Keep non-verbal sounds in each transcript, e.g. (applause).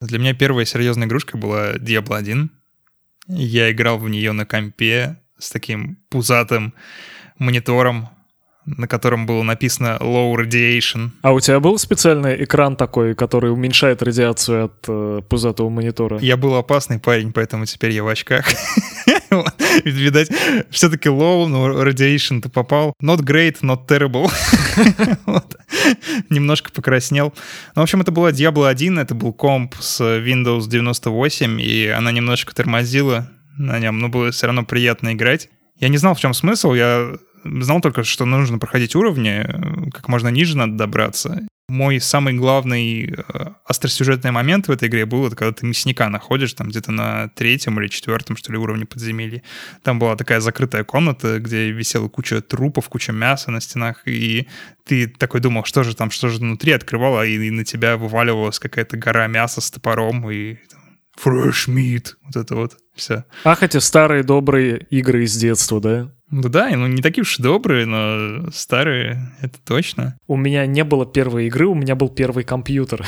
Для меня первая серьезная игрушка была Diablo 1. Я играл в нее на компе с таким пузатым монитором, на котором было написано Low Radiation. А у тебя был специальный экран такой, который уменьшает радиацию от э, пузатого монитора? Я был опасный парень, поэтому теперь я в очках. (laughs) (laughs) Видать, все-таки low, но radiation ты попал. Not great, not terrible. (laughs) вот. Немножко покраснел. Ну, в общем, это была Diablo 1, это был комп с Windows 98, и она немножко тормозила на нем, но было все равно приятно играть. Я не знал, в чем смысл, я знал только, что нужно проходить уровни, как можно ниже надо добраться. Мой самый главный э, остросюжетный момент в этой игре был, это когда ты мясника находишь там где-то на третьем или четвертом, что ли, уровне подземелья. Там была такая закрытая комната, где висела куча трупов, куча мяса на стенах, и ты такой думал, что же там, что же внутри, открывала, и, и на тебя вываливалась какая-то гора мяса с топором, и fresh meat, вот это вот все. Ах, эти старые добрые игры из детства, да? Ну да, ну не такие уж добрые, но старые, это точно. У меня не было первой игры, у меня был первый компьютер.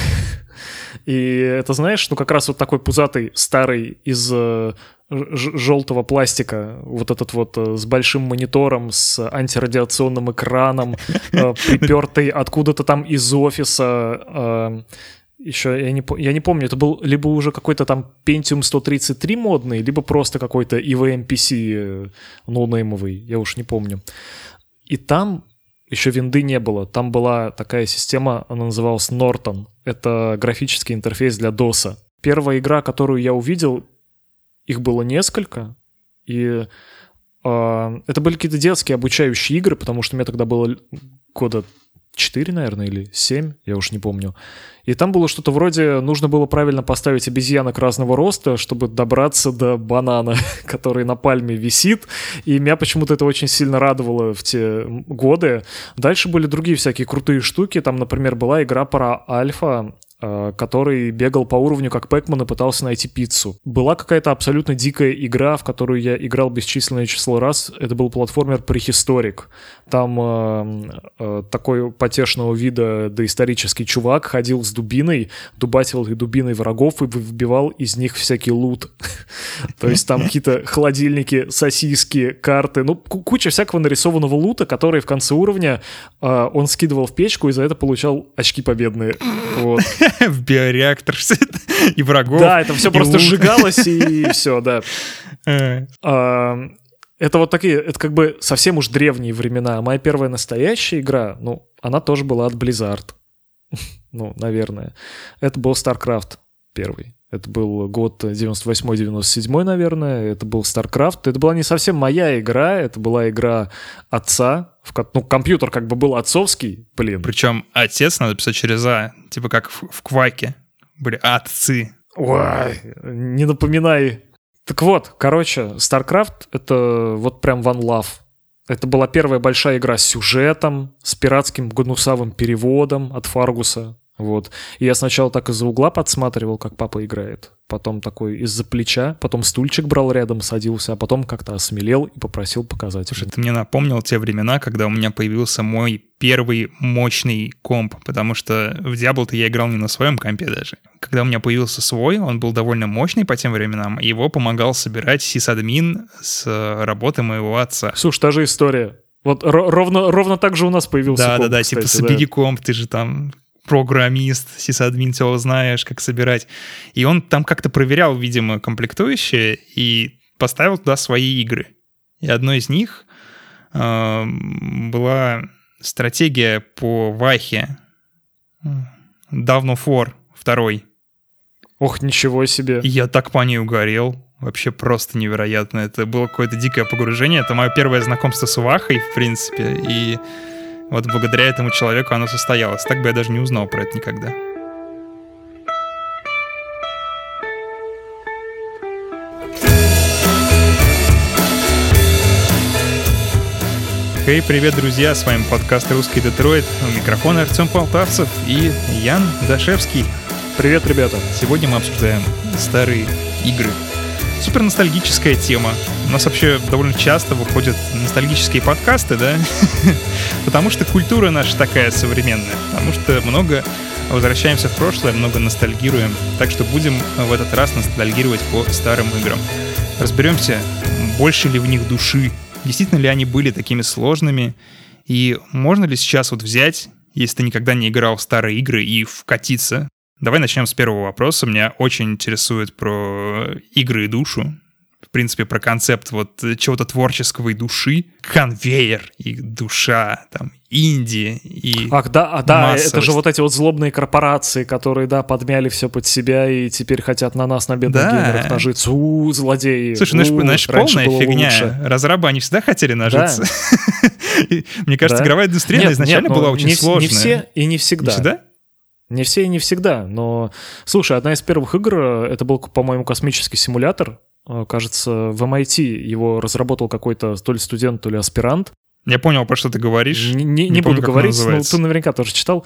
(laughs) И это, знаешь, ну как раз вот такой пузатый, старый, из э, желтого пластика, вот этот вот э, с большим монитором, с антирадиационным экраном, э, (laughs) припертый откуда-то там из офиса еще, я не, я не помню, это был либо уже какой-то там Pentium 133 модный, либо просто какой-то EVMPC э, ноунеймовый, я уж не помню. И там еще винды не было. Там была такая система, она называлась Norton. Это графический интерфейс для DOS. Первая игра, которую я увидел, их было несколько, и э, это были какие-то детские обучающие игры, потому что мне тогда было года 4, наверное, или 7, я уж не помню. И там было что-то вроде, нужно было правильно поставить обезьянок разного роста, чтобы добраться до банана, (laughs) который на пальме висит. И меня почему-то это очень сильно радовало в те годы. Дальше были другие всякие крутые штуки. Там, например, была игра про Альфа, который бегал по уровню как Пэкман и пытался найти пиццу. Была какая-то абсолютно дикая игра, в которую я играл бесчисленное число раз. Это был платформер Prehistoric. Там э, э, такой потешного вида доисторический чувак ходил с дубиной, дубатил и дубиной врагов и выбивал из них всякий лут. (laughs) То есть там какие-то холодильники, сосиски, карты, ну, куча всякого нарисованного лута, который в конце уровня э, он скидывал в печку и за это получал очки победные. Вот. (laughs) в биореактор (laughs) и врагов. Да, это все просто сжигалось и (laughs) все, да. Э. А, это вот такие, это как бы совсем уж древние времена. Моя первая настоящая игра, ну, она тоже была от Blizzard. ну, наверное. Это был StarCraft первый. Это был год 98-97, наверное. Это был StarCraft. Это была не совсем моя игра, это была игра отца. В, ну, компьютер как бы был отцовский, блин. Причем отец надо писать через А, типа как в, в Кваке. Были отцы. Ой, не напоминай. Так вот, короче, StarCraft — это вот прям One Love. Это была первая большая игра с сюжетом, с пиратским гнусавым переводом от Фаргуса. Вот. И я сначала так из-за угла подсматривал, как папа играет. Потом такой из-за плеча, потом стульчик брал рядом, садился, а потом как-то осмелел и попросил показать. Слушай, ты мне напомнил те времена, когда у меня появился мой первый мощный комп, потому что в Diablo-то я играл не на своем компе даже. Когда у меня появился свой, он был довольно мощный по тем временам, его помогал собирать сисадмин с работы моего отца. Слушай, та же история. Вот ровно, ровно так же у нас появился Да, комп, да, да, типа собери да. комп, ты же там программист, сисадмин, все знаешь, как собирать. И он там как-то проверял, видимо, комплектующие и поставил туда свои игры. И одной из них э, была стратегия по Вахе. Давно фор второй. Ох, ничего себе. И я так по ней угорел. Вообще просто невероятно. Это было какое-то дикое погружение. Это мое первое знакомство с Вахой, в принципе. И вот благодаря этому человеку оно состоялось. Так бы я даже не узнал про это никогда. Хей, hey, привет, друзья! С вами подкаст «Русский Детройт». У микрофона Артем Полтавцев и Ян Дашевский. Привет, ребята! Сегодня мы обсуждаем старые игры, супер ностальгическая тема. У нас вообще довольно часто выходят ностальгические подкасты, да? (laughs) потому что культура наша такая современная, потому что много возвращаемся в прошлое, много ностальгируем, так что будем в этот раз ностальгировать по старым играм. Разберемся, больше ли в них души, действительно ли они были такими сложными, и можно ли сейчас вот взять, если ты никогда не играл в старые игры, и вкатиться? Давай начнем с первого вопроса. Меня очень интересует про игры и душу в принципе, про концепт вот чего-то творческого и души, конвейер и душа, там, инди и Ах, да, а, да, массовость. это же вот эти вот злобные корпорации, которые, да, подмяли все под себя и теперь хотят на нас, на бедных Да. геймерах, нажиться. У, злодеи. Слушай, ну, У, знаешь, полная фигня. лучше. Разрабы, они всегда хотели нажиться. (laughs) Мне кажется, Да. игровая индустрия Нет, изначально нет, была но очень не, сложная. Не все и не всегда. Не всегда? Не все и не всегда, но... Слушай, одна из первых игр, э, это был, по-моему, космический симулятор. Э, Кажется, в MIT его разработал какой-то то ли студент, то ли аспирант. Я понял, про что ты говоришь. Не, не- Не помню, буду говорить, но ты наверняка тоже читал.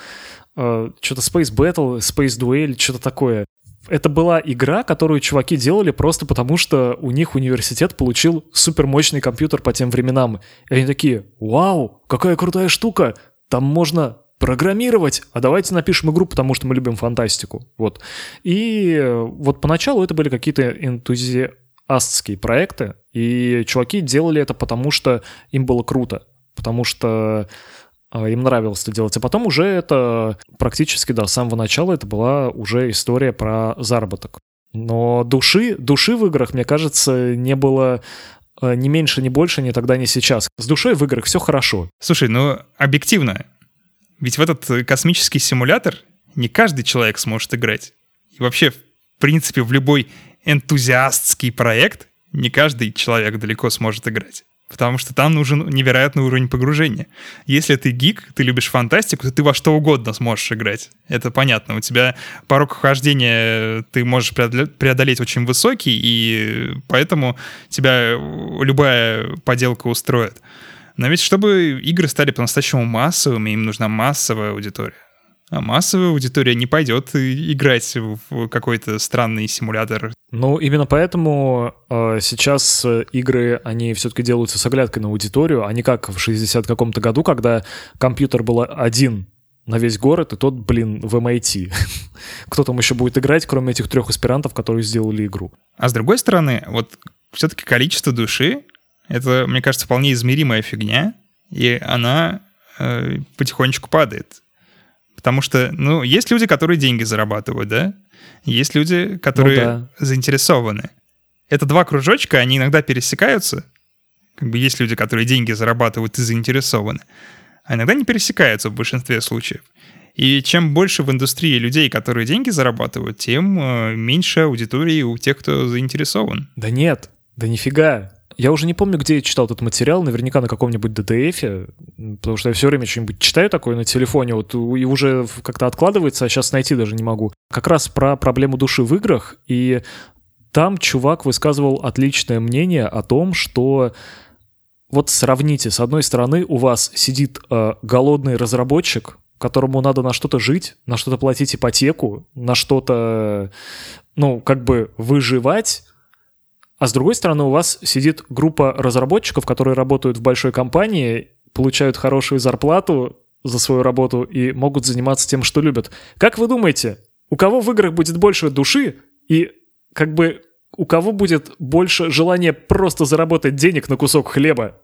Э, Что-то Space Battle, Space Duel, что-то такое. Это была игра, которую чуваки делали просто потому, что у них университет получил супермощный компьютер по тем временам. И они такие, вау, какая крутая штука, там можно программировать, а давайте напишем игру, потому что мы любим фантастику. Вот. И э, вот поначалу это были какие-то энтузиастские проекты, и чуваки делали это потому, что им было круто, потому что а, им нравилось это делать. А потом уже это практически, да, с самого начала это была уже история про заработок. Но души, души в играх, мне кажется, не было э, ни меньше, ни больше, ни тогда, ни сейчас. С душой в играх все хорошо. Слушай, ну, объективно, ведь в этот э, космический симулятор не каждый человек сможет играть. И вообще, в принципе, в любой энтузиастский проект не каждый человек далеко сможет играть. Потому что там нужен невероятный уровень погружения. Если ты гик, ты любишь фантастику, то ты во что угодно сможешь играть. Это понятно. У тебя порог вхождения ты можешь преодоле- преодолеть очень высокий, и поэтому тебя любая поделка устроит. Но ведь чтобы игры стали по-настоящему массовыми, им нужна массовая аудитория. А массовая аудитория не пойдет играть в какой-то странный симулятор. Ну, именно поэтому э, сейчас игры, они все-таки делаются с оглядкой на аудиторию, а не как в 60 каком-то году, когда компьютер был один на весь город, и тот, блин, в MIT. (laughs) Кто там еще будет играть, кроме этих трех аспирантов, которые сделали игру? А с другой стороны, вот все-таки количество души — это, мне кажется, вполне измеримая фигня, и она э, потихонечку падает. Потому что, ну, есть люди, которые деньги зарабатывают, да? Есть люди, которые да. заинтересованы. Это два кружочка, они иногда пересекаются. Как бы есть люди, которые деньги зарабатывают и заинтересованы. А иногда не пересекаются в большинстве случаев. И чем больше в индустрии людей, которые деньги зарабатывают, тем э, меньше аудитории у тех, кто заинтересован. Да нет, да нифига. Я уже не помню, где я читал этот материал, наверняка на каком-нибудь ДТФе, потому что я все время что-нибудь читаю такое на телефоне, вот и уже как-то откладывается, а сейчас найти даже не могу. Как раз про проблему души в играх, и там чувак высказывал отличное мнение о том, что вот сравните, с одной стороны у вас сидит э, голодный разработчик, которому надо на что-то жить, на что-то платить ипотеку, на что-то, ну, как бы выживать, а с другой стороны, у вас сидит группа разработчиков, которые работают в большой компании, получают хорошую зарплату за свою работу и могут заниматься тем, что любят. Как вы думаете, у кого в играх будет больше души и как бы у кого будет больше желания просто заработать денег на кусок хлеба?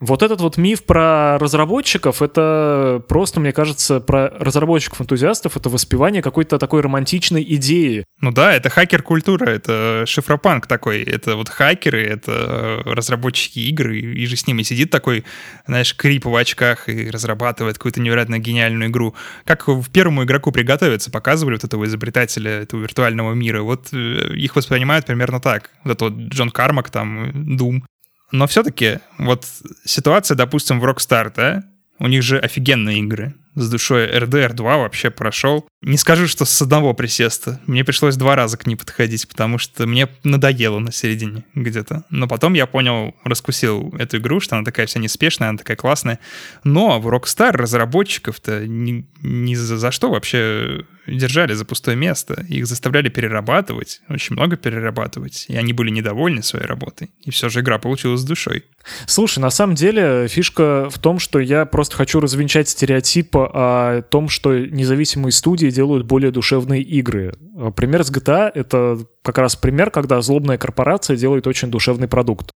Вот этот вот миф про разработчиков, это просто, мне кажется, про разработчиков-энтузиастов, это воспевание какой-то такой романтичной идеи. Ну да, это хакер-культура, это шифропанк такой. Это вот хакеры, это разработчики игр, и, и же с ними сидит такой, знаешь, крип в очках и разрабатывает какую-то невероятно гениальную игру. Как в первому игроку приготовиться, показывали вот этого изобретателя этого виртуального мира. Вот э, их воспринимают примерно так. Вот это вот Джон Кармак, там, Doom. Но все-таки вот ситуация, допустим, в Rockstar, да, у них же офигенные игры. С душой RDR 2 вообще прошел. Не скажу, что с одного присеста. Мне пришлось два раза к ней подходить, потому что мне надоело на середине где-то. Но потом я понял, раскусил эту игру, что она такая вся неспешная, она такая классная. Но в Rockstar разработчиков-то ни, ни за, за что вообще держали за пустое место. Их заставляли перерабатывать, очень много перерабатывать. И они были недовольны своей работой. И все же игра получилась с душой. Слушай, на самом деле фишка в том, что я просто хочу развенчать стереотип о том, что независимые студии люди делают более душевные игры. Э, пример с GTA — это как раз пример, когда злобная корпорация делает очень душевный продукт.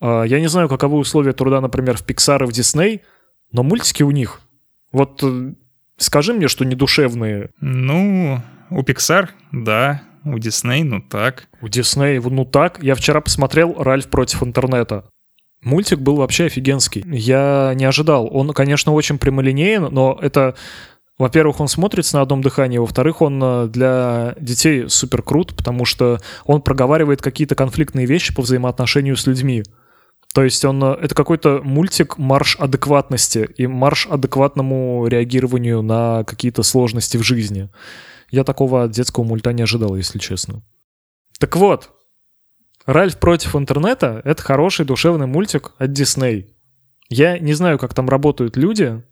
Э, я не знаю, каковы условия труда, например, в Pixar и в Disney, но мультики у них. Вот скажи мне, что не душевные. Ну, у Pixar, да, у Disney, ну так. У Disney, ну так. Я вчера посмотрел «Ральф против интернета». Мультик был вообще офигенский. Я не ожидал. Он, конечно, очень прямолинеен, но это... Во-первых, он смотрится на одном дыхании, во-вторых, он э, для детей супер крут, потому что он проговаривает какие-то конфликтные вещи по взаимоотношению с людьми. То есть он, э, это какой-то мультик марш адекватности и марш адекватному реагированию на какие-то сложности в жизни. Я такого от детского мульта не ожидал, если честно. Так вот, Ральф против интернета — это хороший душевный мультик от Дисней. Я не знаю, как там работают люди,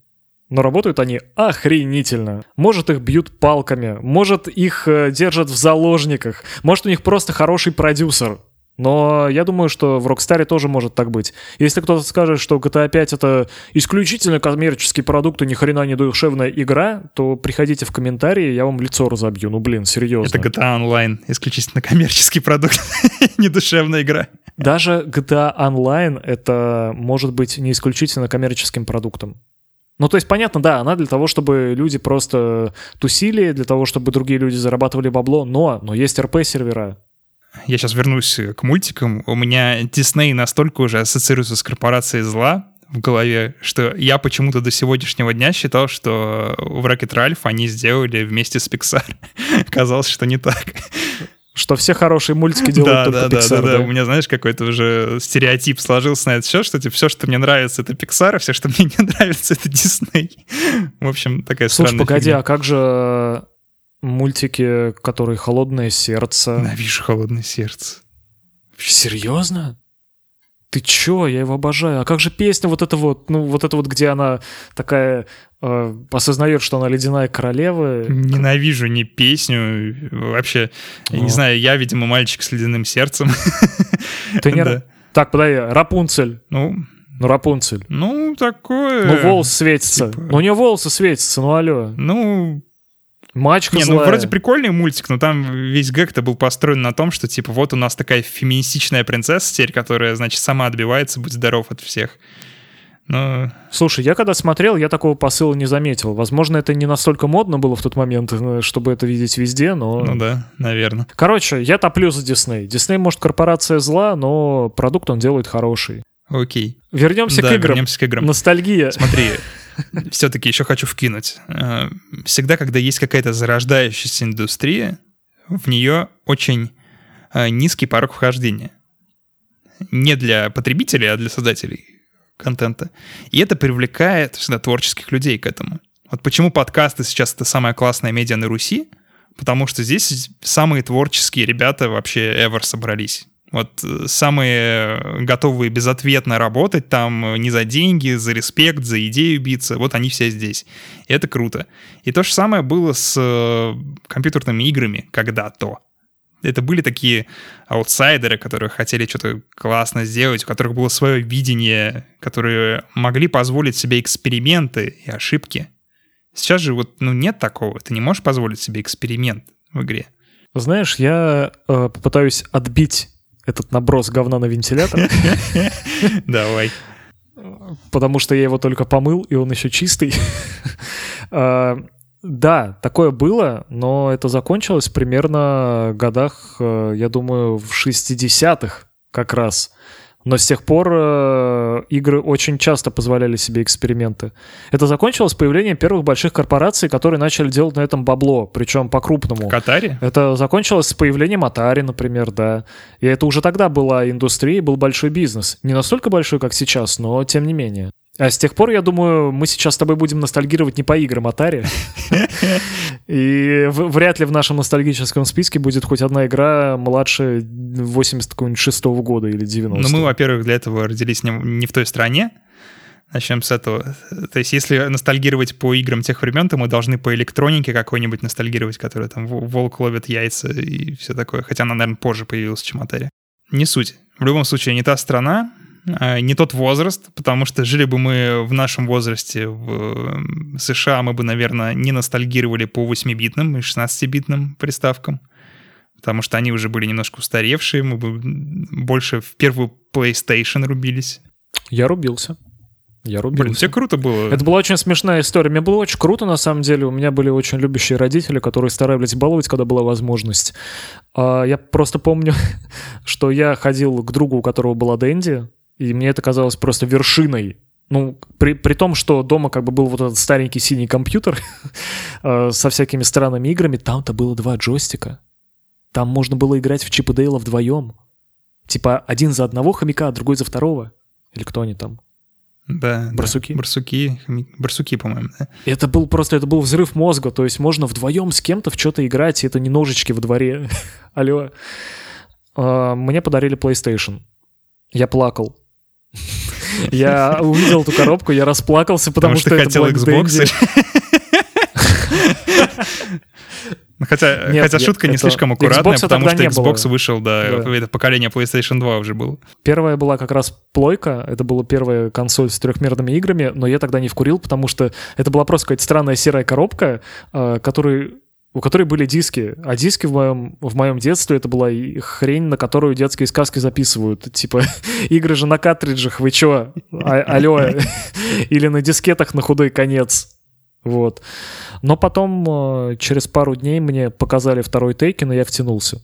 но работают они охренительно. Может, их бьют палками, может, их э, держат в заложниках, может, у них просто хороший продюсер. Но я думаю, что в Rockstar тоже может так быть. Если кто-то скажет, что GTA 5 это исключительно коммерческий продукт и ни хрена не душевная игра, то приходите в комментарии, я вам лицо разобью. Ну блин, серьезно. Это GTA Online, исключительно коммерческий продукт, (laughs) не душевная игра. Даже GTA Online это может быть не исключительно коммерческим продуктом. Ну, то есть, понятно, да, она для того, чтобы люди просто тусили, для того, чтобы другие люди зарабатывали бабло, но, но есть РП-сервера, я сейчас вернусь к мультикам. У меня Дисней настолько уже ассоциируется с корпорацией зла в голове, что я почему-то до сегодняшнего дня считал, что в Rocket Ralph они сделали вместе с Pixar. (laughs) Казалось, что не так. Что все хорошие мультики делают да, только да, Pixar, да, да, да. У меня, знаешь, какой-то уже стереотип сложился на это все, что типа, все, что мне нравится, это Pixar, а все, что мне (laughs) не нравится, это Disney. В общем, такая Слушай, погоди, фигня. а как же мультики, которые «Холодное сердце». Ненавижу «Холодное сердце». Серьезно? Ты чё? Я его обожаю. А как же песня вот эта вот, ну, вот это вот, где она такая э, осознает, что она ледяная королева? Ненавижу не песню. Вообще, я не знаю, я, видимо, мальчик с ледяным сердцем. Ты не... (laughs) Да. Так, подожди, Рапунцель. Ну, ну, Рапунцель. Ну, такое... Ну, волосы светятся. Типа... Ну, у нее волосы светятся, ну, алло. Ну, Мачка Не, злая. ну вроде прикольный мультик, но там весь гэг-то был построен на том, что типа вот у нас такая феминистичная принцесса теперь, которая, значит, сама отбивается, будь здоров от всех. Но... Слушай, я когда смотрел, я такого посыла не заметил. Возможно, это не настолько модно было в тот момент, э, чтобы это видеть везде, но... Ну да, наверное. Короче, я топлю за Дисней. Дисней, может, корпорация зла, но продукт он делает хороший. Окей. Вернемся да, к играм. вернемся к играм. Ностальгия. Смотри, (laughs) все-таки еще хочу вкинуть. Э, всегда, когда есть какая-то зарождающаяся индустрия, в нее очень э, низкий порог вхождения. Не для потребителей, а для создателей контента. И это привлекает всегда творческих людей к этому. Вот почему подкасты сейчас это самая классная медиа на Руси, потому что здесь самые творческие ребята вообще ever собрались. Вот э, самые готовые безответно работать там э, не за деньги, за респект, за идею биться, вот они все здесь. И это круто. И то же самое было с э, компьютерными играми когда-то. Это были такие аутсайдеры, которые хотели что-то классно сделать, у которых было свое видение, которые могли позволить себе эксперименты и ошибки. Сейчас же вот ну, нет такого. Ты не можешь позволить себе эксперимент в игре. Знаешь, я э, попытаюсь отбить этот наброс говна на вентилятор. (laughs) Давай. Потому что я его только помыл, и он еще чистый. (laughs) Да, такое было, но это закончилось примерно в годах, э, я думаю, в 60-х как раз. Но с тех пор э, игры очень часто позволяли себе эксперименты. Это закончилось появлением первых больших корпораций, которые начали делать на этом бабло, причем по-крупному. Катари? Это закончилось с появлением Atari, например, да. И это уже тогда была индустрия, был большой бизнес. Не настолько большой, как сейчас, но тем не менее. А с тех пор, я думаю, мы сейчас с тобой будем ностальгировать не по играм Atari. (laughs) И вряд ли в нашем ностальгическом списке будет хоть одна игра младше 86 -го года или 90 Ну, мы, во-первых, для этого родились не в той стране, Начнем с этого. То есть, если ностальгировать по играм тех времен, то мы должны по электронике какой-нибудь ностальгировать, которая там волк ловит яйца и все такое. Хотя она, наверное, позже появилась, чем Atari. Не суть. В любом случае, не та страна, не тот возраст, потому что жили бы мы в нашем возрасте в США, мы бы, наверное, не ностальгировали по 8-битным и 16-битным приставкам, потому что они уже были немножко устаревшие, мы бы больше в первую PlayStation рубились. Я рубился. Я рубился. Блин, все круто было. Это была очень смешная история. Мне было очень круто, на самом деле. У меня были очень любящие родители, которые старались баловать, когда была возможность. А я просто помню, (laughs) что я ходил к другу, у которого была Дэнди, и мне это казалось просто вершиной ну, при, при том, что дома как бы был вот этот старенький синий компьютер (laughs) э, со всякими странными играми, там-то было два джойстика. Там можно было играть в Чип и Дейла вдвоем. Типа один за одного хомяка, а другой за второго. Или кто они там? Да. Барсуки? Да. Барсуки, барсуки, по-моему, да. Это был просто, это был взрыв мозга, то есть можно вдвоем с кем-то в что-то играть, и это не ножички во дворе. (laughs) Алло. А, мне подарили PlayStation. Я плакал. Я увидел эту коробку, я расплакался, потому, что, это хотел Xbox. Ну, хотя, Нет, хотя шутка не слишком аккуратная, Xbox потому что Xbox было. вышел, да, да, это поколение PlayStation 2 уже было. Первая была как раз плойка, это была первая консоль с трехмерными играми, но я тогда не вкурил, потому что это была просто какая-то странная серая коробка, э, которой у которой были диски. А диски в моем, в моем детстве это была хрень, на которую детские сказки записывают. Типа, (laughs) игры же на картриджах, вы чё? А, алло. (laughs) Или на дискетах на худой конец. Вот. Но потом, э, через пару дней, мне показали второй Тейкен, и я втянулся.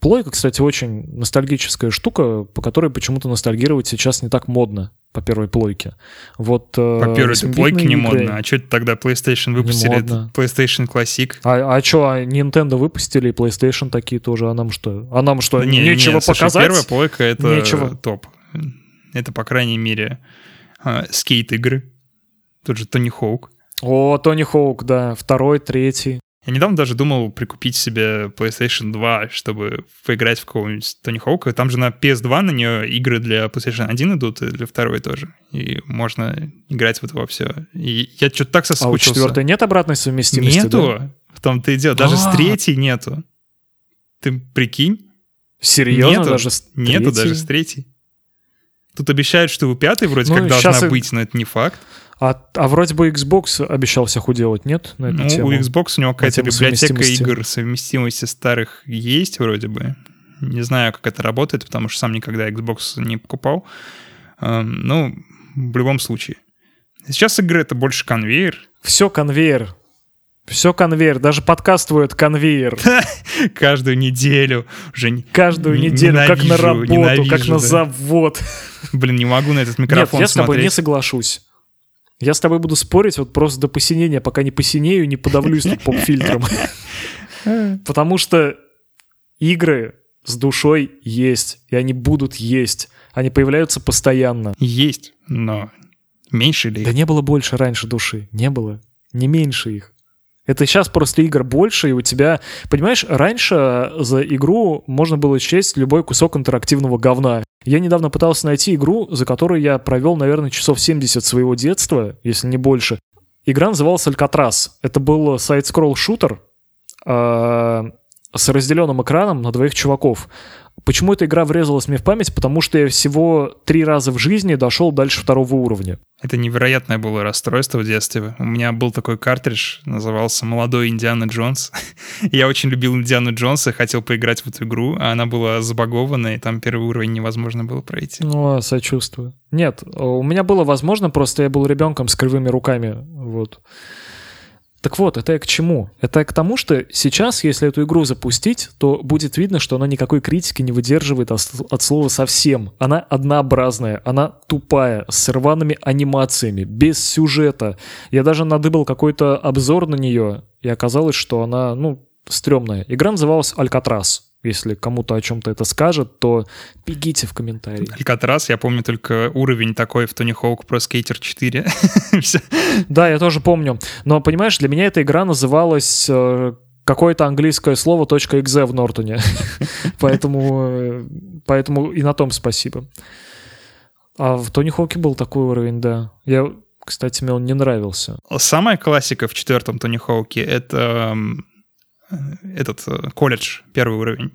Плойка, кстати, очень ностальгическая штука, по которой почему-то ностальгировать сейчас не так модно по первой плойке. Вот, э, по первой плойке не модно. А что это тогда PlayStation выпустили? PlayStation Classic. А, а что, а Nintendo выпустили и PlayStation такие тоже? А нам что? А нам что, не, нечего не, показать? Слушай, первая плойка — это Нечего. топ. Это, по крайней мере, а, скейт-игры. Тут же Тони Хоук. О, Тони Хоук, да. Второй, третий. Я недавно даже думал прикупить себе PlayStation 2, чтобы поиграть в какого-нибудь Тони Хоука. Там же на PS2 на нее игры для PlayStation 1 идут, и для второй тоже. И можно играть в это во все. И я что-то так соскучился. А у четвертой нет обратной совместимости, Нету. Да? В том-то и дело. Даже А-а-а. с третьей нету. Ты прикинь? Серьезно? Нету, даже с нету даже с третьей. Тут обещают, что у пятой вроде ну, как должна и... быть, но это не факт. А, а вроде бы Xbox обещал всех уделать, нет? На эту ну, тему? у Xbox у него какая-то библиотека игр совместимости старых есть вроде бы. Не знаю, как это работает, потому что сам никогда Xbox не покупал. Эм, ну, в любом случае. Сейчас игры — это больше конвейер. Все конвейер. Все конвейер, даже подкаст твой это конвейер. (laughs) Каждую неделю уже Каждую неделю, как на работу, как на завод. Блин, не могу на этот микрофон Нет, я с тобой не соглашусь. Я с тобой буду спорить вот просто до посинения, пока не посинею, не подавлюсь тут поп-фильтром. (laughs) Потому что игры с душой есть, и они будут есть. Они появляются постоянно. Есть, но меньше ли? Да не было больше раньше души. Не было. Не меньше их. Это сейчас просто игр больше, и у тебя... Понимаешь, раньше за игру можно было счесть любой кусок интерактивного говна. Я недавно пытался найти игру, за которую я провел, наверное, часов 70 своего детства, если не больше. Игра называлась «Алькатрас». Это был сайт-скролл-шутер э, с разделенным экраном на двоих чуваков. Почему эта игра врезалась мне в память? Потому что я всего три раза в жизни дошел дальше второго уровня. Это невероятное было расстройство в детстве. У меня был такой картридж, назывался «Молодой Индиана Джонс». (laughs) я очень любил Индиану Джонса, хотел поиграть в эту игру, а она была забагована, и там первый уровень невозможно было пройти. Ну, сочувствую. Нет, у меня было возможно, просто я был ребенком с кривыми руками, вот. Так вот, это к чему? Это к тому, что сейчас, если эту игру запустить, то будет видно, что она никакой критики не выдерживает от слова совсем. Она однообразная, она тупая, с рваными анимациями, без сюжета. Я даже надыбал какой-то обзор на нее, и оказалось, что она, ну, стрёмная. Игра называлась «Алькатрас». Если кому-то о чем-то это скажет, то бегите в комментарии. Алькатрас, я помню только уровень такой в Тони Хоук Pro Skater 4. (laughs) да, я тоже помню. Но, понимаешь, для меня эта игра называлась э, какое-то английское слово .exe в Нортоне. (laughs) поэтому, э, поэтому и на том спасибо. А в Тони Хоуке был такой уровень, да. Я, кстати, мне он не нравился. Самая классика в четвертом Тони Хоуке — это этот э, колледж, первый уровень.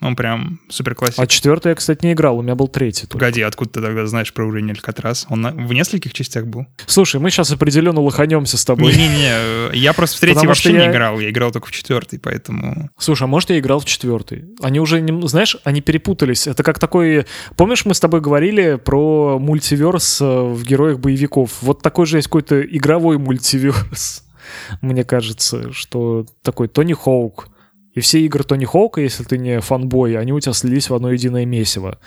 Он прям супер классик. А четвертый я, кстати, не играл, у меня был третий. только. Погоди, откуда ты тогда знаешь про уровень Алькатрас? Он на- в нескольких частях был? Слушай, мы сейчас определенно лоханемся с тобой. Не-не-не, э, я просто в третий Потому вообще что не я- играл, я играл только в четвертый, поэтому... Слушай, а может я играл в четвертый? Они уже, нем- знаешь, они перепутались. Это как такой... Помнишь, мы с тобой говорили про мультиверс э, в героях боевиков? Вот такой же есть какой-то игровой мультиверс. Мне кажется, что такой Тони Хоук. И все игры Тони Хоука, если ты не фанбой, они у тебя слились в одно единое месиво.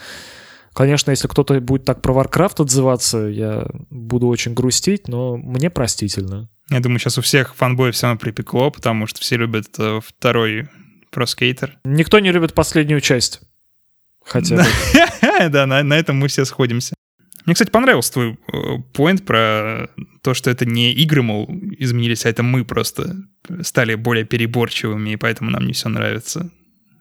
Конечно, если кто-то будет так про Warcraft отзываться, я буду очень грустить, но мне простительно. Я думаю, сейчас у всех фанбоев все равно припекло, потому что все любят э, второй проскейтер. Никто не любит последнюю часть. Хотя бы. (laughs) Да, на, на этом мы все сходимся. Мне, кстати, понравился твой поинт про то, что это не игры, мол, изменились, а это мы просто стали более переборчивыми, и поэтому нам не все нравится.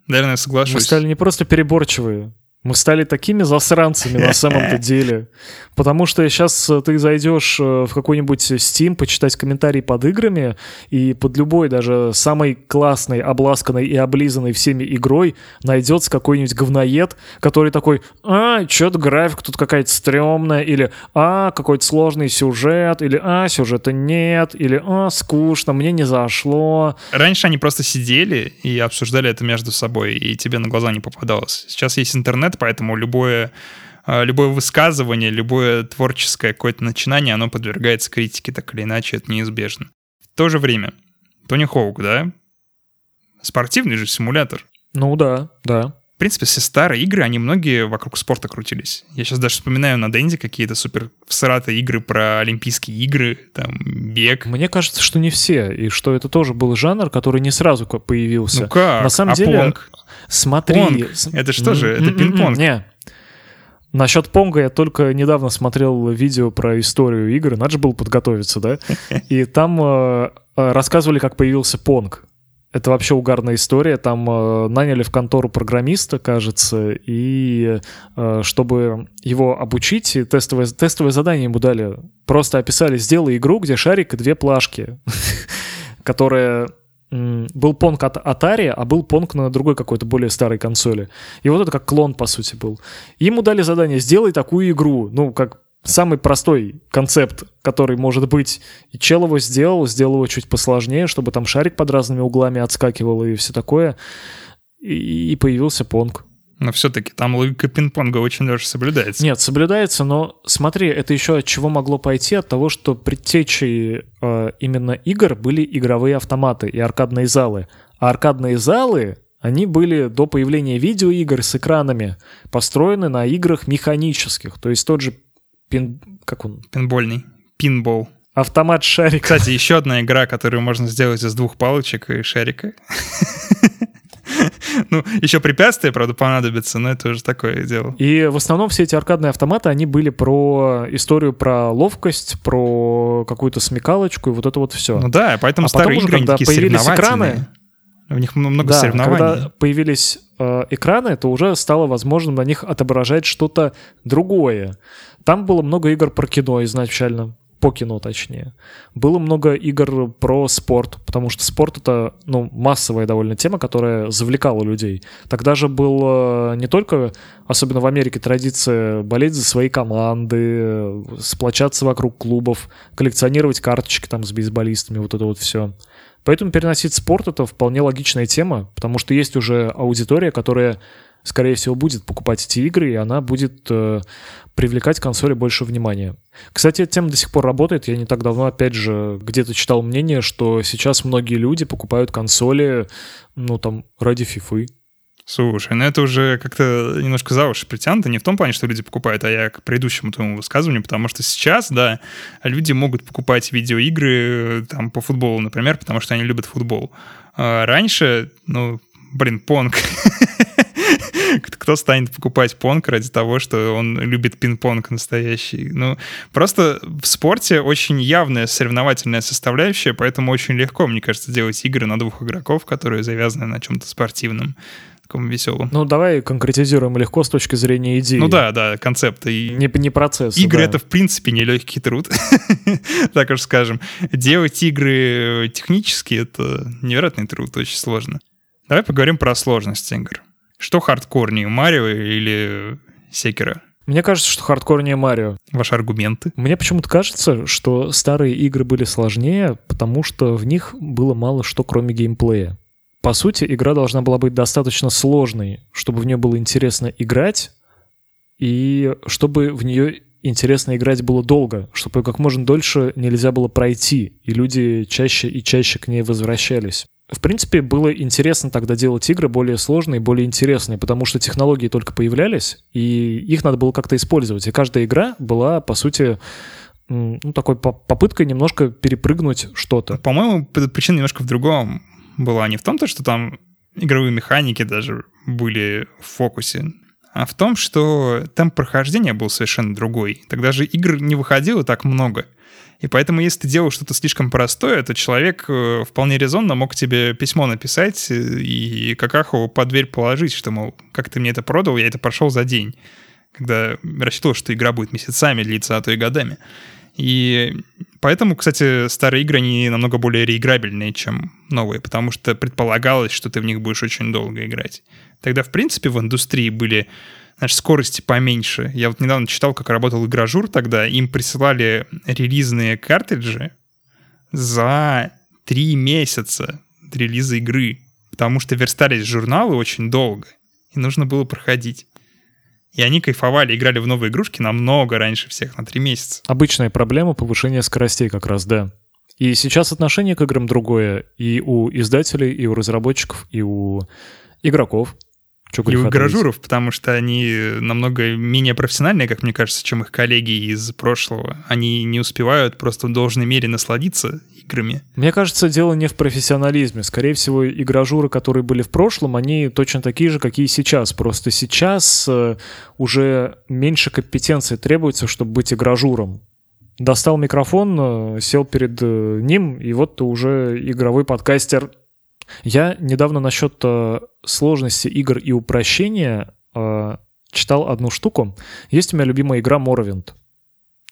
Наверное, Мы соглашусь. стали не просто переборчивые, мы стали такими засранцами на самом-то (laughs) деле. Потому что сейчас ты зайдешь э, в какой-нибудь Steam почитать комментарии под играми, и под любой даже самой классной, обласканной и облизанной всеми игрой найдется какой-нибудь говноед, который такой, а, что-то графика тут какая-то стрёмная, или а, какой-то сложный сюжет, или а, сюжета нет, или а, скучно, мне не зашло. Раньше они просто сидели и обсуждали это между собой, и тебе на глаза не попадалось. Сейчас есть интернет, поэтому любое, э, любое высказывание, любое творческое какое-то начинание, оно подвергается критике, так или иначе, это неизбежно. В то же время, Тони Хоук, да? Спортивный же симулятор. Ну да, да. В принципе, все старые игры, они многие вокруг спорта крутились. Я сейчас даже вспоминаю на Денде какие-то супер всратые игры про Олимпийские игры, там, бег. Мне кажется, что не все, и что это тоже был жанр, который не сразу появился. Ну как? На самом а деле, Понг? Смотри. Понг. Это что же? Это пинг-понг. Не. Насчет Понга я только недавно смотрел видео про историю игр, надо же было подготовиться, да? (laughs) И там э, э, рассказывали, как появился Понг. Это вообще угарная история. Там э, наняли в контору программиста, кажется, и э, чтобы его обучить, и тестовое, тестовое задание ему дали. Просто описали, сделай игру, где шарик и две плашки, (laughs) которая был понг от Atari, а был понг на другой какой-то более старой консоли. И вот это как клон, по сути, был. Ему дали задание, сделай такую игру. Ну, как самый простой концепт, который может быть. И чел его сделал, сделал его чуть посложнее, чтобы там шарик под разными углами отскакивал и все такое. И, и появился понг. Но все-таки там логика пинг-понга очень даже соблюдается. Нет, соблюдается, но смотри, это еще от чего могло пойти? От того, что предтечей э, именно игр были игровые автоматы и аркадные залы. А аркадные залы, они были до появления видеоигр с экранами, построены на играх механических. То есть тот же пин... как он? Пинбольный. Пинбол. Автомат шарик. Кстати, еще одна игра, которую можно сделать из двух палочек и шарика. (laughs) (laughs) Ну, еще препятствия, правда, понадобятся, но это уже такое дело. И в основном все эти аркадные автоматы, они были про историю про ловкость, про какую-то смекалочку и вот это вот все. Ну да, поэтому А потом старые уже, игры, они когда появились экраны, В них много да, соревнований. когда появились э, экраны, то уже стало возможным на них отображать что-то другое. Там было много игр про кино изначально, по кино точнее. Было много игр про спорт, потому что спорт это ну, массовая довольно тема, которая завлекала людей. Тогда же был э, не только, особенно в Америке, традиция болеть за свои команды, сплочаться вокруг клубов, коллекционировать карточки там с бейсболистами, вот это вот все. Поэтому переносить спорт — это вполне логичная тема, потому что есть уже аудитория, которая, скорее всего, будет покупать эти игры, и она будет э, привлекать консоли больше внимания. Кстати, эта тема до сих пор работает. Я не так давно, опять же, где-то читал мнение, что сейчас многие люди покупают консоли, ну, там, ради фифы. Слушай, ну это уже как-то немножко за уши притянуто, не в том плане, что люди покупают, а я к предыдущему твоему высказыванию, потому что сейчас, да, люди могут покупать видеоигры э, там по футболу, например, потому что они любят футбол. А раньше, ну, блин, понг. (laughs) (laughs) Кто станет покупать понг ради того, что он любит пинг-понг настоящий? Ну, просто в спорте очень явная соревновательная составляющая, поэтому очень легко, мне кажется, делать игры на двух игроков, которые завязаны на чем-то спортивном, таком веселом. Ну, давай конкретизируем легко с точки зрения идеи. Ну да, да, концепта. И Не, не процесс. игры — это, в принципе, нелегкий труд, (laughs) так уж скажем. Делать игры технически — это невероятный труд, очень сложно. Давай поговорим про сложность игр. Что хардкорнее, Марио или Секера? Мне кажется, что хардкорнее Марио. Ваши аргументы? Мне почему-то кажется, что старые игры были сложнее, потому что в них было мало что, кроме геймплея. По сути, игра должна была быть достаточно сложной, чтобы в нее было интересно играть, и чтобы в нее интересно играть было долго, чтобы как можно дольше нельзя было пройти, и люди чаще и чаще к ней возвращались. В принципе, было интересно тогда делать игры более сложные, более интересные, потому что технологии только появлялись, и их надо было как-то использовать. И каждая игра была, по сути, ну, такой попыткой немножко перепрыгнуть что-то. По-моему, причина немножко в другом была. Не в том, что там игровые механики даже были в фокусе, а в том, что темп прохождения был совершенно другой. Тогда же игр не выходило так много. И поэтому, если ты делал что-то слишком простое, то человек э, вполне резонно мог тебе письмо написать э, и какаху под дверь положить, что, мол, как ты мне это продал, я это прошел за день. Когда рассчитывал, что игра будет месяцами длиться, а то и годами. И поэтому, кстати, старые игры, они намного более реиграбельные, чем новые, потому что предполагалось, что ты в них будешь очень долго играть. Тогда, в принципе, в индустрии были знаешь, скорости поменьше. Я вот недавно читал, как работал игражур тогда. Им присылали релизные картриджи за три месяца релиза игры. Потому что верстались журналы очень долго. И нужно было проходить. И они кайфовали, играли в новые игрушки намного раньше всех, на три месяца. Обычная проблема повышения скоростей как раз, да. И сейчас отношение к играм другое и у издателей, и у разработчиков, и у игроков. Что и у гаражуров, потому что они намного менее профессиональные, как мне кажется, чем их коллеги из прошлого. Они не успевают просто в должной мере насладиться играми. Мне кажется, дело не в профессионализме. Скорее всего, игражуры, которые были в прошлом, они точно такие же, какие сейчас. Просто сейчас э, уже меньше компетенции требуется, чтобы быть игражуром. Достал микрофон, э, сел перед э, ним, и вот ты уже игровой подкастер я недавно насчет э, сложности игр и упрощения э, читал одну штуку. Есть у меня любимая игра Morrowind.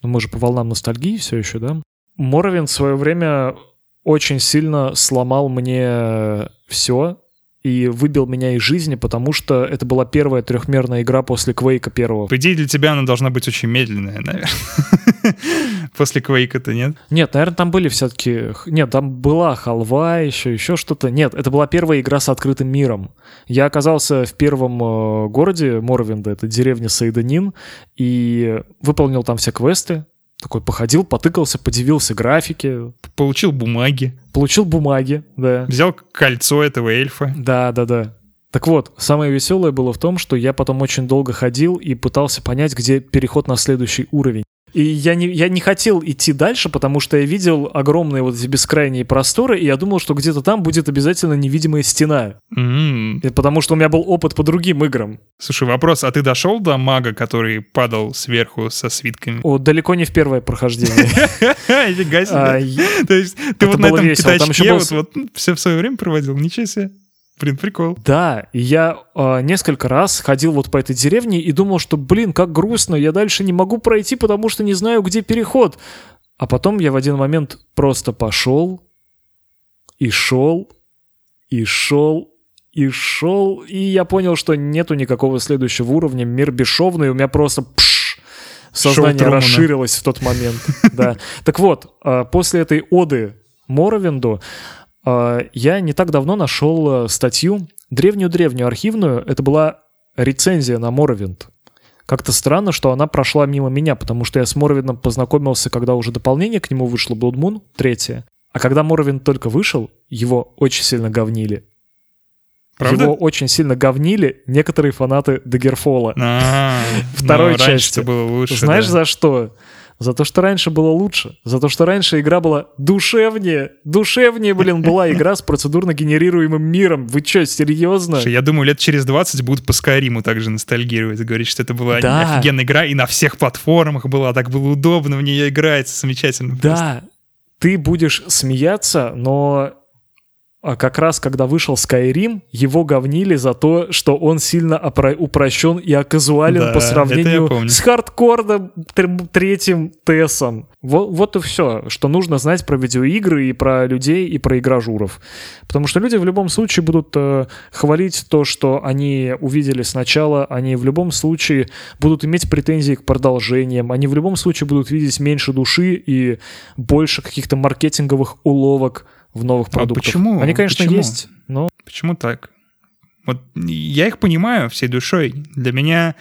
Ну, мы же по волнам ностальгии все еще, да? Morrowind в свое время очень сильно сломал мне все, и выбил меня из жизни, потому что это была первая трехмерная игра после Квейка первого. По идее, для тебя она должна быть очень медленная, наверное. (laughs) После Квейка-то нет? Нет, наверное, там были все-таки... Нет, там была халва, еще, еще что-то. Нет, это была первая игра с открытым миром. Я оказался в первом э, городе Морвинда, это деревня Сайданин, и выполнил там все квесты, такой походил, потыкался, подивился графике. Получил бумаги. Получил бумаги, да. Взял кольцо этого эльфа. Да, да, да. Так вот, самое веселое было в том, что я потом очень долго ходил и пытался понять, где переход на следующий уровень. И я не, я не хотел идти дальше, потому что я видел огромные вот эти бескрайние просторы, и я думал, что где-то там будет обязательно невидимая стена. Mm-hmm. Потому что у меня был опыт по другим играм. Слушай, вопрос, а ты дошел до мага, который падал сверху со свитками? О, далеко не в первое прохождение. (laughs) Нифига себе. То есть ты вот на этом пятачке вот все в свое время проводил? Ничего себе. Блин, прикол. Да, я э, несколько раз ходил вот по этой деревне и думал, что, блин, как грустно, я дальше не могу пройти, потому что не знаю, где переход. А потом я в один момент просто пошел и шел, и шел, и шел, и я понял, что нету никакого следующего уровня, мир бесшовный, у меня просто пш, сознание расширилось в тот момент. (laughs) Да. Так вот, а, после этой оды Моровинду я не так давно нашел э, статью, древнюю-древнюю архивную, это была рецензия на Моровинд. Как-то странно, что она прошла мимо меня, потому что я с Моровиндом познакомился, когда уже дополнение к нему вышло, Blood Moon, третье. А когда Моровинд только вышел, его очень сильно говнили. Правда? Его очень сильно говнили некоторые фанаты Дагерфола. А, (laughs) Второй ну, части. было лучше. Знаешь, за что? За то, что раньше было лучше. За то, что раньше игра была душевнее. Душевнее, блин, была игра с процедурно генерируемым миром. Вы что, серьезно? Я думаю, лет через 20 будут по Скайриму также ностальгировать. Говорить, что это была да. офигенная игра, и на всех платформах была, так было удобно в нее играть, замечательно. Да, просто. ты будешь смеяться, но как раз когда вышел Skyrim, его говнили за то, что он сильно опро- упрощен и оказуален Да, по сравнению с хардкорным тр- третьим ТЭСом. Вот, вот и все, что нужно знать про видеоигры и про людей и про игражуров. Потому что люди в любом случае будут э, хвалить то, что они увидели сначала, они в любом случае будут иметь претензии к продолжениям, они в любом случае будут видеть меньше души и больше каких-то маркетинговых уловок в новых продуктах. почему? Они, конечно, Почему? есть, но Почему так? Вот я их понимаю всей душой. Для меня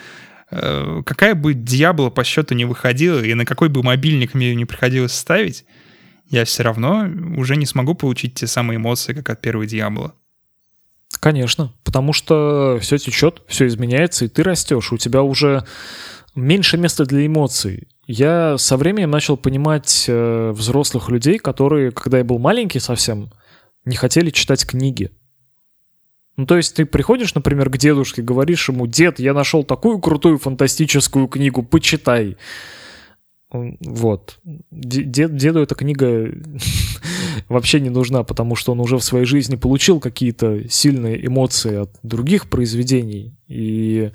э, какая бы Диабло по счету не выходила, и на какой бы мобильник мне ее не приходилось ставить, я все равно уже не смогу получить те самые эмоции, как от первой Диабло. Конечно, потому что все течет, все изменяется, и ты растешь. У тебя уже меньше места для эмоций. Я со временем начал понимать э, взрослых людей, которые, когда я был маленький совсем, не хотели читать книги. Ну, то есть ты приходишь, например, к дедушке, говоришь ему, дед, я нашел такую крутую фантастическую книгу, почитай. Вот. Де- Дед, деду эта книга (laughs) вообще не нужна, потому что он уже в своей жизни получил какие-то сильные эмоции от других произведений, и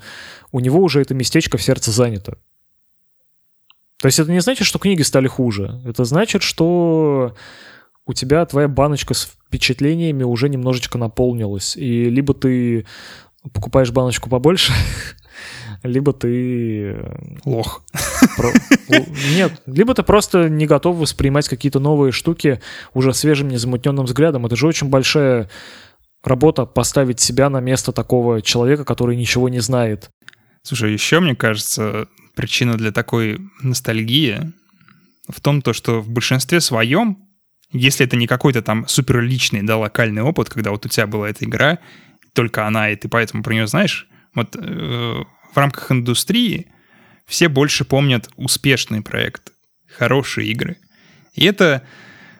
у него уже это местечко в сердце занято. То есть это не значит, что книги стали хуже. Это значит, что у тебя твоя баночка с впечатлениями уже немножечко наполнилась. И либо ты покупаешь баночку побольше, (laughs) либо ты... э, Лох. про- Нет, либо ты просто не готов воспринимать какие-то новые штуки уже свежим, незамутненным взглядом. Это же очень большая работа поставить себя на место такого человека, который ничего не знает. Слушай, еще, мне кажется, причина для такой ностальгии в том, то, что в большинстве своем, если это не какой-то там суперличный, да, локальный опыт, когда вот у тебя была эта игра, только она, и ты поэтому про нее знаешь, вот э, в рамках индустрии все больше помнят успешный проект, хорошие игры. И это,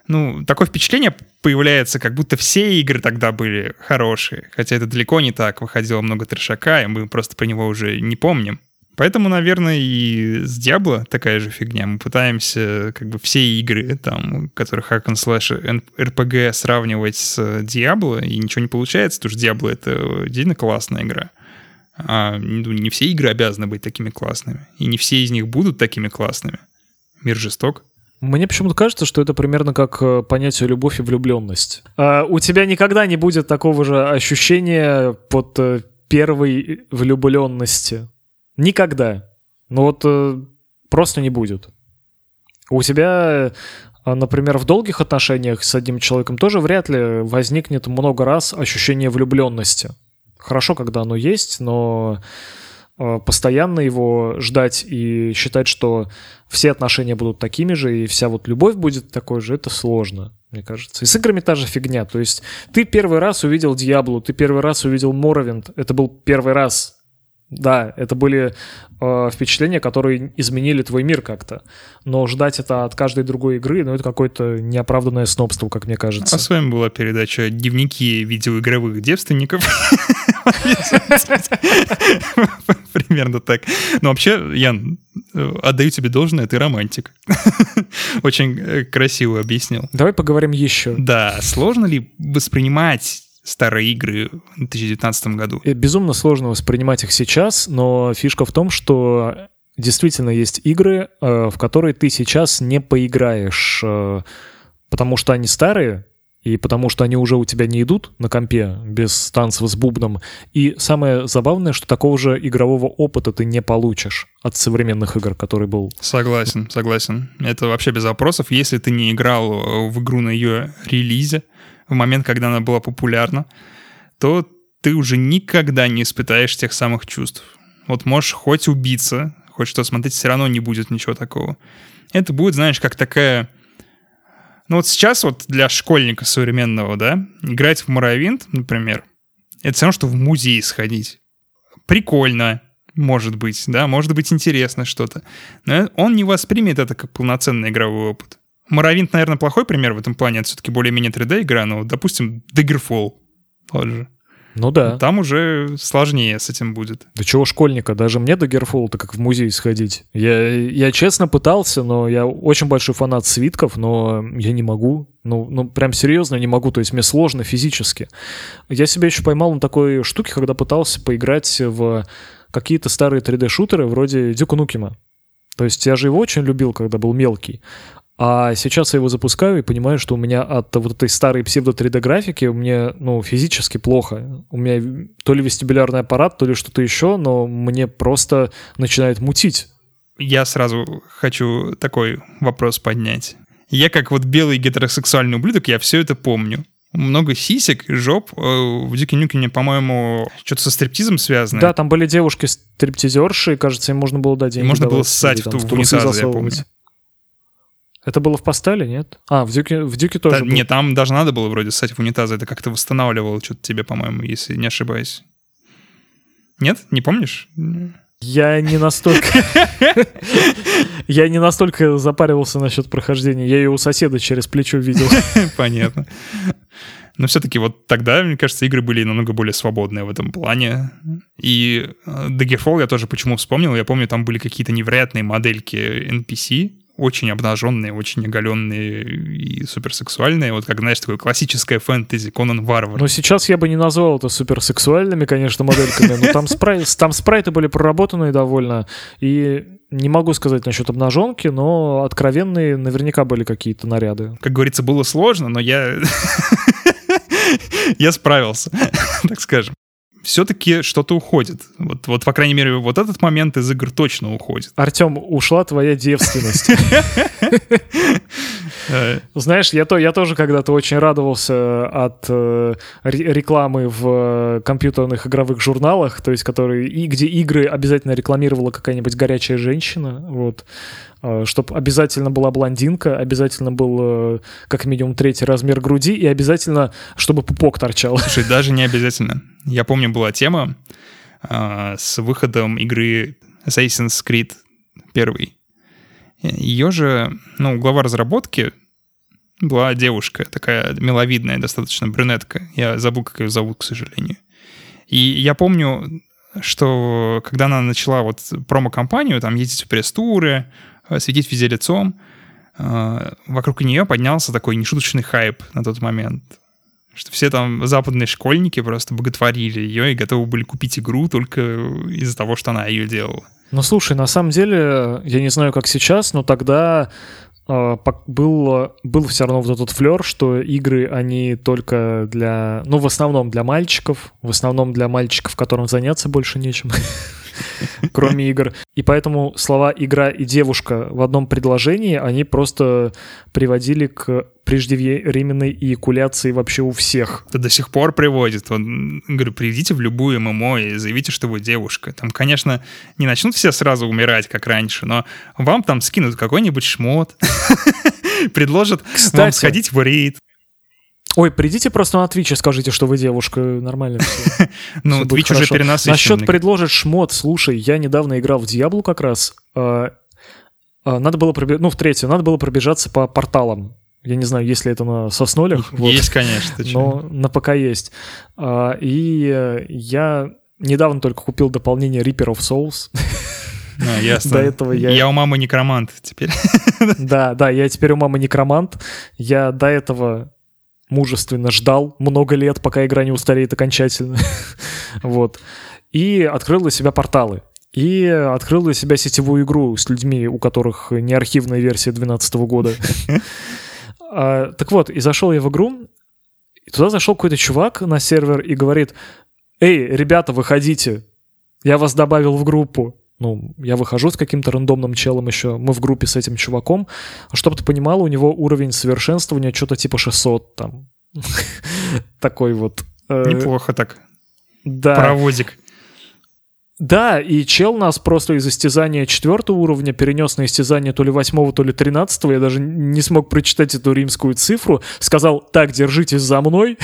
ну, такое впечатление появляется, как будто все игры тогда были хорошие. Хотя это далеко не так. Выходило много трешака, и мы просто про него уже не помним. Поэтому, наверное, и с Diablo такая же фигня. Мы пытаемся как бы все игры, там, которых hack and slash RPG сравнивать с Diablo, и ничего не получается, потому что Diablo — это действительно классная игра. А ну, не все игры обязаны быть такими классными. И не все из них будут такими классными. Мир жесток. Мне почему-то кажется, что это примерно как э, понятие любовь и влюбленность. А, у тебя никогда не будет такого же ощущения под э, первой влюбленности. Никогда. Ну вот э, просто не будет. У тебя, например, в долгих отношениях с одним человеком тоже вряд ли возникнет много раз ощущение влюбленности. Хорошо, когда оно есть, но постоянно его ждать и считать, что все отношения будут такими же, и вся вот любовь будет такой же, это сложно, мне кажется. И с играми та же фигня. То есть ты первый раз увидел Диаблу, ты первый раз увидел Моровинд, это был первый раз. Да, это были э, впечатления, которые изменили твой мир как-то. Но ждать это от каждой другой игры, ну, это какое-то неоправданное снобство, как мне кажется. А с вами была передача «Дневники видеоигровых девственников». (laughs) (laughs) Примерно так. Но вообще, Ян, э, отдаю тебе должное, ты романтик. (laughs) Очень э, красиво объяснил. Давай поговорим еще. Да, сложно ли воспринимать старые игры в 2019 году? Э, Безумно сложно воспринимать их сейчас, но фишка в том, что действительно есть игры, в которые ты сейчас не поиграешь, потому что они старые, и потому что они уже у тебя не идут на компе без танцев с бубном. И самое забавное, что такого же игрового опыта ты не получишь от современных игр, который был. Согласен, согласен. Это вообще без вопросов. Если ты не играл э, в игру на ее релизе, в момент, когда она была популярна, то ты уже никогда не испытаешь тех самых чувств. Вот можешь хоть убиться, хоть что смотреть, все равно не будет ничего такого. Это будет, знаешь, как такая... Ну вот сейчас вот для школьника современного, да, играть в Моровинт, например, это все равно, что в музей сходить. Прикольно, может быть, да, может быть интересно что-то. Но он не воспримет это как полноценный игровой опыт. Моровинт, наверное, плохой пример в этом плане. Это все-таки более-менее 3D-игра, но, допустим, Daggerfall. Вот же. Ну да. Там уже сложнее с этим будет. Да чего школьника, даже мне до Герфола-то как в музей сходить. Я, я честно пытался, но я очень большой фанат свитков, но я не могу. Ну, ну, прям серьезно не могу, то есть мне сложно физически. Я себя еще поймал на такой штуке, когда пытался поиграть в какие-то старые 3D-шутеры вроде Дюка Нукима. То есть я же его очень любил, когда был мелкий. А сейчас я его запускаю и понимаю, что у меня от вот этой старой псевдо-3D-графики мне, ну, физически плохо. У меня то ли вестибулярный аппарат, то ли что-то еще, но мне просто начинает мутить. Я сразу хочу такой вопрос поднять. Я как вот белый гетеросексуальный ублюдок, я все это помню. Много сисек, жоп. Э, в Дюке Нюкине, по-моему, что-то со стриптизом связано. Да, там были девушки-стриптизерши, и, кажется, им можно было дать деньги. Можно давать, было ссать в, в унитаз, я помню. Это было в постеле, нет? А, в Дюке, в Дюке тоже Да, был. нет, там даже надо было вроде ссать в унитаз. Это как-то восстанавливало что-то тебе, по-моему, если не ошибаюсь. Нет? Не помнишь? Я не настолько... (laughs) Я не настолько запаривался насчет прохождения. Я ее у соседа через плечо видел. (laughs) Понятно. Но все-таки вот тогда, мне кажется, игры были намного более свободные в этом плане. И э, Daggerfall я тоже почему вспомнил. Я помню, там были какие-то невероятные модельки NPC, очень обнаженные, очень оголенные и суперсексуальные. Вот как, знаешь, такое классическое фэнтези, Конан Варвар. Но сейчас я бы не назвал это суперсексуальными, конечно, модельками, но там, спрай... (laughs) там спрайты были проработанные довольно, и не могу сказать насчет обнаженки, но откровенные наверняка были какие-то наряды. Как говорится, было сложно, но я... (laughs) я справился, (laughs) так скажем. Все-таки что-то уходит. Вот, вот, по крайней мере, вот этот момент из игр точно уходит. Артем, ушла твоя девственность. Э, (laughs) Знаешь, я, то, я тоже когда-то очень радовался от э, ре- рекламы в э, компьютерных игровых журналах, то есть которые, и где игры обязательно рекламировала какая-нибудь горячая женщина, вот, чтобы обязательно была блондинка, обязательно был э, как минимум третий размер груди и обязательно, чтобы пупок торчал. Слушай, даже не обязательно. Я помню, была тема а, с выходом игры Assassin's Creed 1. Ее же, ну, глава разработки была девушка, такая миловидная, достаточно брюнетка. Я забыл, как ее зовут, к сожалению. И я помню, что когда она начала вот промо-компанию, там ездить в пресс-туры, э, светить везде лицом, э, вокруг нее поднялся такой нешуточный хайп на тот момент. Что все там западные школьники просто боготворили ее и готовы были купить игру только из-за того, что она ее делала. Ну, слушай, на самом деле, я не знаю, как сейчас, но тогда э, был, был все равно вот этот флер, что игры, они только для... Ну, в основном для мальчиков, в основном для мальчиков, которым заняться больше нечем, (laughs) (laughs) кроме игр. И поэтому слова «игра» и «девушка» в одном предложении, они просто приводили к преждевременной эякуляции вообще у всех. Это до сих пор приводит. Вот, говорю, придите в любую ММО и заявите, что вы девушка. Там, конечно, не начнут все сразу умирать, как раньше, но вам там скинут какой-нибудь шмот, (laughs) предложат вам сходить в рейд. Ой, придите просто на Twitch и скажите, что вы девушка, нормально (laughs) все. Ну, Twitch уже перенасыщен. Насчет предложит шмот, слушай, я недавно играл в Диаблу как раз. а, а, Надо было пробежать, ну, в третью, надо было пробежаться по порталам. Я не знаю, есть ли это на соснолях. (laughs) вот. Есть, конечно. но на ПК есть. А, И э, я недавно только купил дополнение Reaper of Souls. (laughs) А, ясно. До этого я- Я у мамы некромант теперь. Да, да, я теперь у мамы некромант. Я до этого мужественно ждал много лет, пока игра не устареет окончательно. (laughs) Вот. И открыл для себя порталы. И открыл для себя сетевую игру с людьми, у которых не архивная версия 2012 года. (laughs) А, Так вот, и зашел я в игру, и туда зашел какой-то чувак на сервер и говорит, «Эй, ребята, выходите, я вас добавил в группу». Ну, я выхожу с каким-то рандомным челом еще, мы в группе с этим чуваком. Чтобы ты понимал, у него уровень совершенствования что-то типа 600 там. (laughs) Такой вот. э, Неплохо так. Да. Паровозик. Да, и чел нас просто из истязания четвертого уровня перенес на истязание то ли восьмого, то ли тринадцатого. Я даже не смог прочитать эту римскую цифру. Сказал, так, держитесь за мной.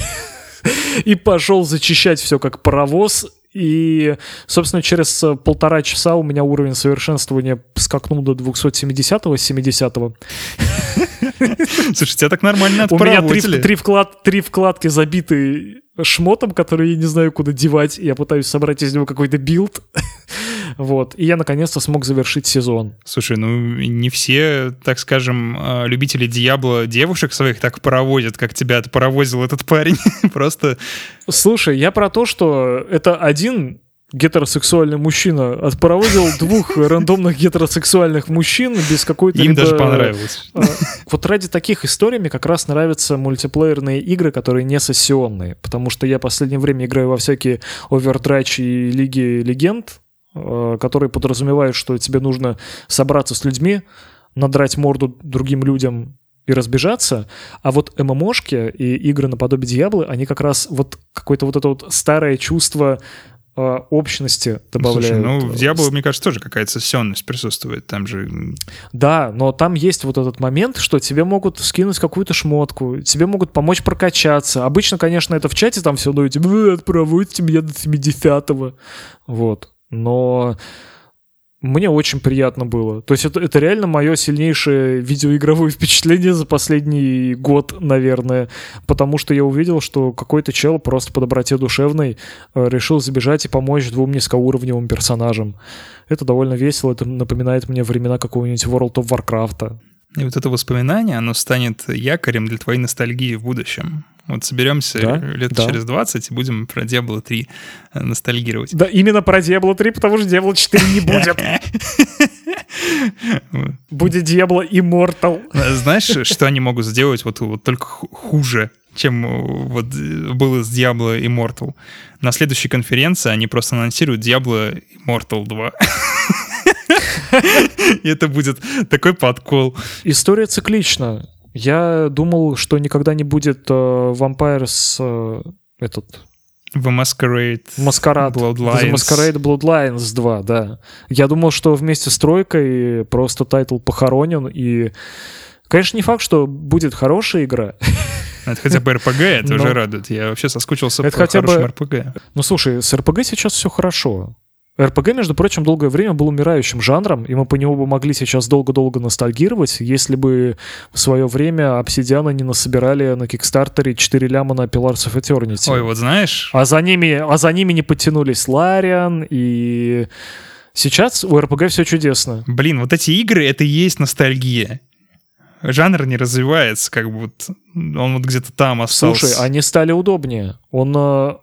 (laughs) И пошел зачищать все как паровоз. И, собственно, через э, полтора часа у меня уровень совершенствования скакнул до 270-го, 70-го. Слушай, тебя так нормально У меня три, отпаровозили. три, вклад, три вкладки забиты шмотом, который я не знаю, куда девать. Я пытаюсь собрать из него какой-то билд. Вот. И я наконец-то смог завершить сезон. Слушай, ну не все, так скажем, а, любители Диабло девушек своих так паровозят, как тебя паровозил этот парень. (laughs) Просто... Слушай, я про то, что это один гетеросексуальный мужчина отпаровозил (laughs) двух рандомных гетеросексуальных мужчин без какой-то... Им даже понравилось. А, вот ради таких историй мне как раз нравятся мультиплеерные игры, которые не сессионные, потому что я в последнее время играю во всякие Overdrach и Лиги Легенд, которые подразумевают, что тебе нужно собраться с людьми, надрать морду другим людям и разбежаться, а вот ММОшки и игры наподобие Диаблы, они как раз вот какое-то вот это вот старое чувство э, общности добавляют. Слушай, ну в Diablo, мне кажется, тоже какая-то сессионность присутствует. Там же... Да, но там есть вот этот момент, что тебе могут скинуть какую-то шмотку, тебе могут помочь прокачаться. Обычно, конечно, это в чате там все дают, вы отпроводите меня до 70-го. Вот. Но мне очень приятно было. То есть это, это реально мое сильнейшее видеоигровое (laughs) впечатление за последний год, наверное. Потому что я увидел, что какой-то чел просто по доброте душевной э, решил забежать и помочь двум низкоуровневым персонажам. Это довольно весело, это напоминает мне времена какого-нибудь World of Warcraft. И вот это воспоминание, оно станет якорем для твоей ностальгии в будущем. Вот соберемся да, лет да. через 20 и будем про Diablo 3 э, ностальгировать. Да, именно про Diablo 3, потому что Diablo 4 не будет. (laughs) Будет Diablo Immortal. Знаешь, что они могут сделать вот, вот только хуже, чем э, вот э, было с Diablo Immortal? На следующей конференции они просто анонсируют Diablo Immortal 2. (laughs) И это будет такой подкол. История циклична. Я думал, что никогда не будет э, Vampires э, этот... The Masquerade. Маскарад. Bloodlines. The Masquerade Bloodlines 2, да. Я думал, что вместе с тройкой просто title похоронен, и... Конечно, не факт, что будет хорошая игра. Это хотя бы РПГ, это (laughs) Но... уже радует. Я вообще соскучился это по хотя хорошему бы... РПГ. Ну, слушай, с РПГ сейчас все хорошо. РПГ, между прочим, долгое время был умирающим жанром, и мы по нему бы могли сейчас долго-долго ностальгировать, если бы в свое время обсидианы не насобирали на Кикстартере 4 ляма на Pillars of Eternity. Ой, вот знаешь... А за ними, а за ними не подтянулись Лариан и... Сейчас у РПГ все чудесно. Блин, вот эти игры — это и есть ностальгия жанр не развивается, как бы вот он вот где-то там остался. Слушай, они стали удобнее. Он э,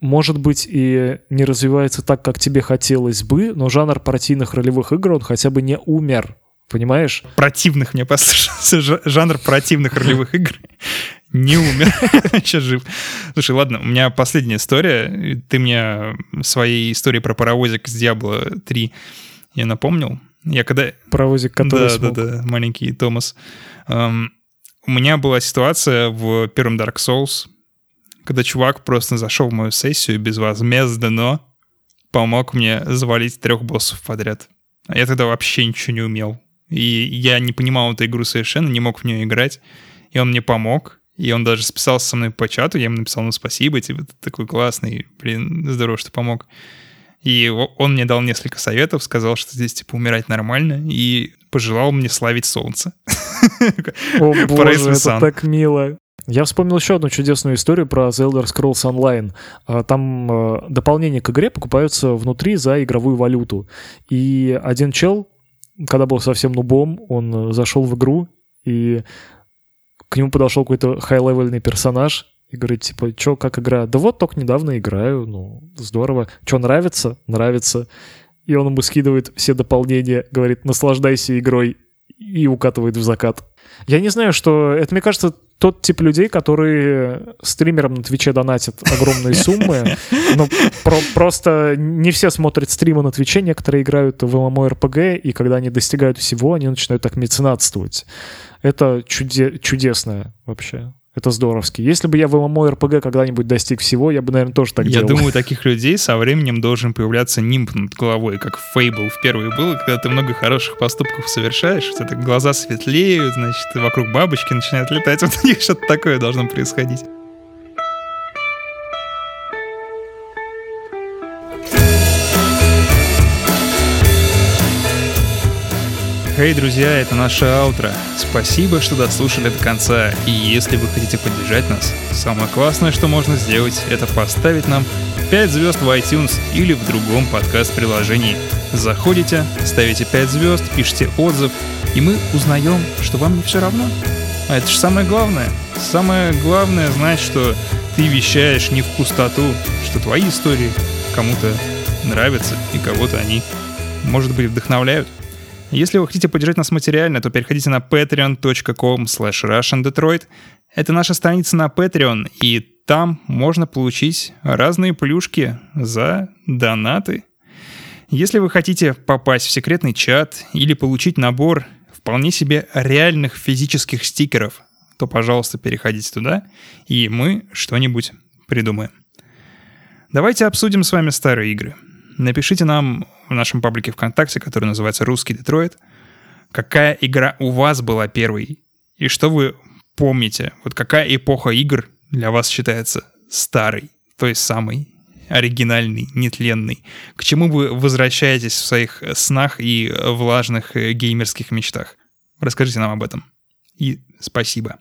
может быть, и не развивается так, как тебе хотелось бы, но жанр партийных ролевых игр, он хотя бы не умер. Понимаешь? Противных мне послушался. Жанр противных ролевых игр не умер. (laughs) Сейчас жив. Слушай, ладно, у меня последняя история. Ты мне своей истории про паровозик с Diablo 3 я напомнил. Я когда... Паровозик, который Да, да, да, маленький Томас. Um, у меня была ситуация в первом Dark Souls, когда чувак просто зашел в мою сессию безвозмездно помог мне завалить трех боссов подряд. А я тогда вообще ничего не умел. И я не понимал эту игру совершенно, не мог в нее играть. И он мне помог. И он даже списался со мной по чату, я ему написал, ну спасибо, типа, ты такой классный, блин, здорово, что помог. И он мне дал несколько советов, сказал, что здесь, типа, умирать нормально, и пожелал мне славить солнце. О (laughs) боже, это так мило. Я вспомнил еще одну чудесную историю про The Elder Scrolls Online. А, там а, дополнения к игре покупаются внутри за игровую валюту. И один чел, когда был совсем нубом, он зашел в игру, и к нему подошел какой-то хай-левельный персонаж, и говорит, типа, чё, как игра? Да вот, только недавно играю, ну, здорово. Чё, нравится? Нравится. И он ему скидывает все дополнения, говорит, наслаждайся игрой, и укатывает в закат. Я не знаю, что... Это, мне кажется, тот тип людей, которые стримерам на Твиче донатят огромные суммы, но про просто не все смотрят стримы на Твиче, некоторые играют в MMORPG, и когда они достигают всего, они начинают так меценатствовать. Это чуде чудесно вообще. Это здоровски. Если бы я в MMORPG когда-нибудь достиг всего, я бы, наверное, тоже так я делал. Я думаю, таких людей со временем должен появляться нимб над головой, как в Fable в первые было, когда ты много хороших поступков совершаешь, у тебя глаза светлеют, значит, вокруг бабочки начинают летать, (laughs) вот у них что-то такое должно происходить. Эй, друзья, это наше аутро. Спасибо, что дослушали до конца. И если вы хотите поддержать нас, самое классное, что можно сделать, это поставить нам 5 звезд в iTunes или в другом подкаст-приложении. Заходите, ставите 5 звезд, пишите отзыв, и мы узнаем, что вам не все равно. А это же самое главное. Самое главное знать, что ты вещаешь не в пустоту, что твои истории кому-то нравятся и кого-то они, может быть, вдохновляют. Если вы хотите поддержать нас материально, то переходите на patreon.com slash russiandetroit. Это наша страница на Patreon, и там можно получить разные плюшки за донаты. Если вы хотите попасть в секретный чат или получить набор вполне себе реальных физических стикеров, то, пожалуйста, переходите туда, и мы что-нибудь придумаем. Давайте обсудим с вами старые игры. Напишите нам в нашем паблике ВКонтакте, который называется «Русский Детройт», какая игра у вас была первой, и что вы помните, вот какая эпоха игр для вас считается старой, то есть самой оригинальный, нетленный, к чему вы возвращаетесь в своих снах и влажных э, геймерских мечтах. Расскажите нам об этом. И спасибо.